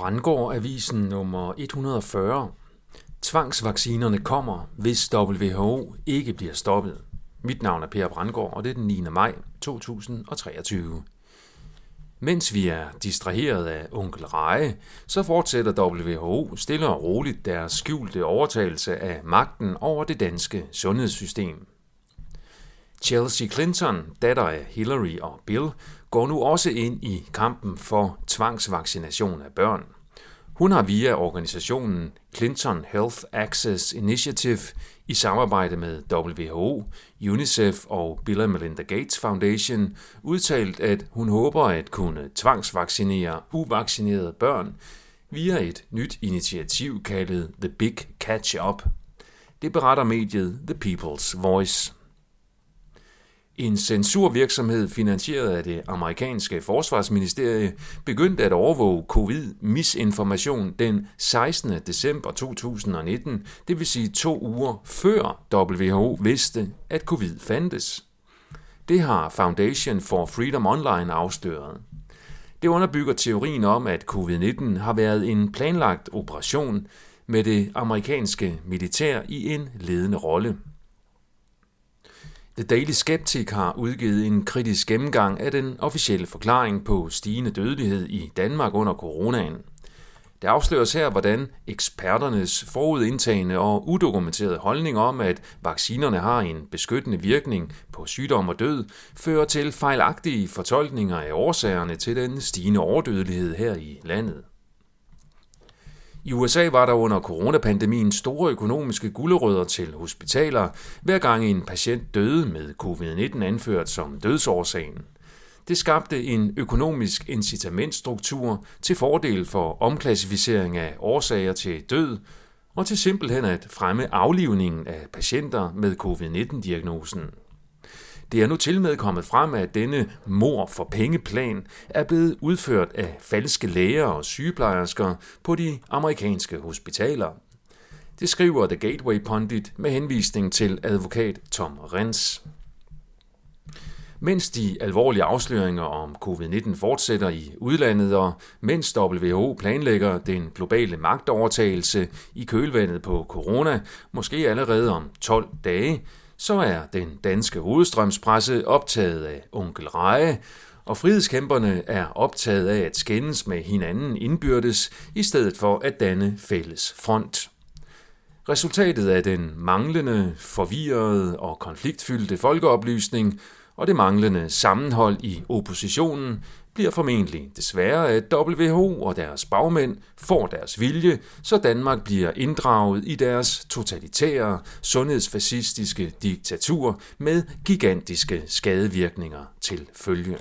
Brandgård Avisen nummer 140. Tvangsvaccinerne kommer, hvis WHO ikke bliver stoppet. Mit navn er Per Brandgård, og det er den 9. maj 2023. Mens vi er distraheret af onkel Reje, så fortsætter WHO stille og roligt deres skjulte overtagelse af magten over det danske sundhedssystem. Chelsea Clinton, datter af Hillary og Bill, går nu også ind i kampen for tvangsvaccination af børn. Hun har via organisationen Clinton Health Access Initiative i samarbejde med WHO, UNICEF og Bill and Melinda Gates Foundation udtalt, at hun håber at kunne tvangsvaccinere uvaccinerede børn via et nyt initiativ kaldet The Big Catch Up. Det beretter mediet The People's Voice. En censurvirksomhed finansieret af det amerikanske forsvarsministerie begyndte at overvåge covid-misinformation den 16. december 2019, det vil sige to uger før WHO vidste, at covid fandtes. Det har Foundation for Freedom Online afsløret. Det underbygger teorien om, at covid-19 har været en planlagt operation med det amerikanske militær i en ledende rolle. The Daily Skeptic har udgivet en kritisk gennemgang af den officielle forklaring på stigende dødelighed i Danmark under coronaen. Det afsløres her, hvordan eksperternes forudindtagende og udokumenterede holdning om, at vaccinerne har en beskyttende virkning på sygdom og død, fører til fejlagtige fortolkninger af årsagerne til den stigende overdødelighed her i landet. I USA var der under coronapandemien store økonomiske gulderødder til hospitaler, hver gang en patient døde med covid-19 anført som dødsårsagen. Det skabte en økonomisk incitamentstruktur til fordel for omklassificering af årsager til død og til simpelthen at fremme aflivningen af patienter med covid-19-diagnosen. Det er nu til med kommet frem, at denne mor for pengeplan er blevet udført af falske læger og sygeplejersker på de amerikanske hospitaler. Det skriver The Gateway Pundit med henvisning til advokat Tom Rens. Mens de alvorlige afsløringer om covid-19 fortsætter i udlandet, og mens WHO planlægger den globale magtovertagelse i kølvandet på corona, måske allerede om 12 dage, så er den danske hovedstrømspresse optaget af onkel Reje, og frihedskæmperne er optaget af at skændes med hinanden indbyrdes, i stedet for at danne fælles front. Resultatet af den manglende, forvirrede og konfliktfyldte folkeoplysning og det manglende sammenhold i oppositionen bliver formentlig desværre, at WHO og deres bagmænd får deres vilje, så Danmark bliver inddraget i deres totalitære, sundhedsfascistiske diktatur med gigantiske skadevirkninger til følge.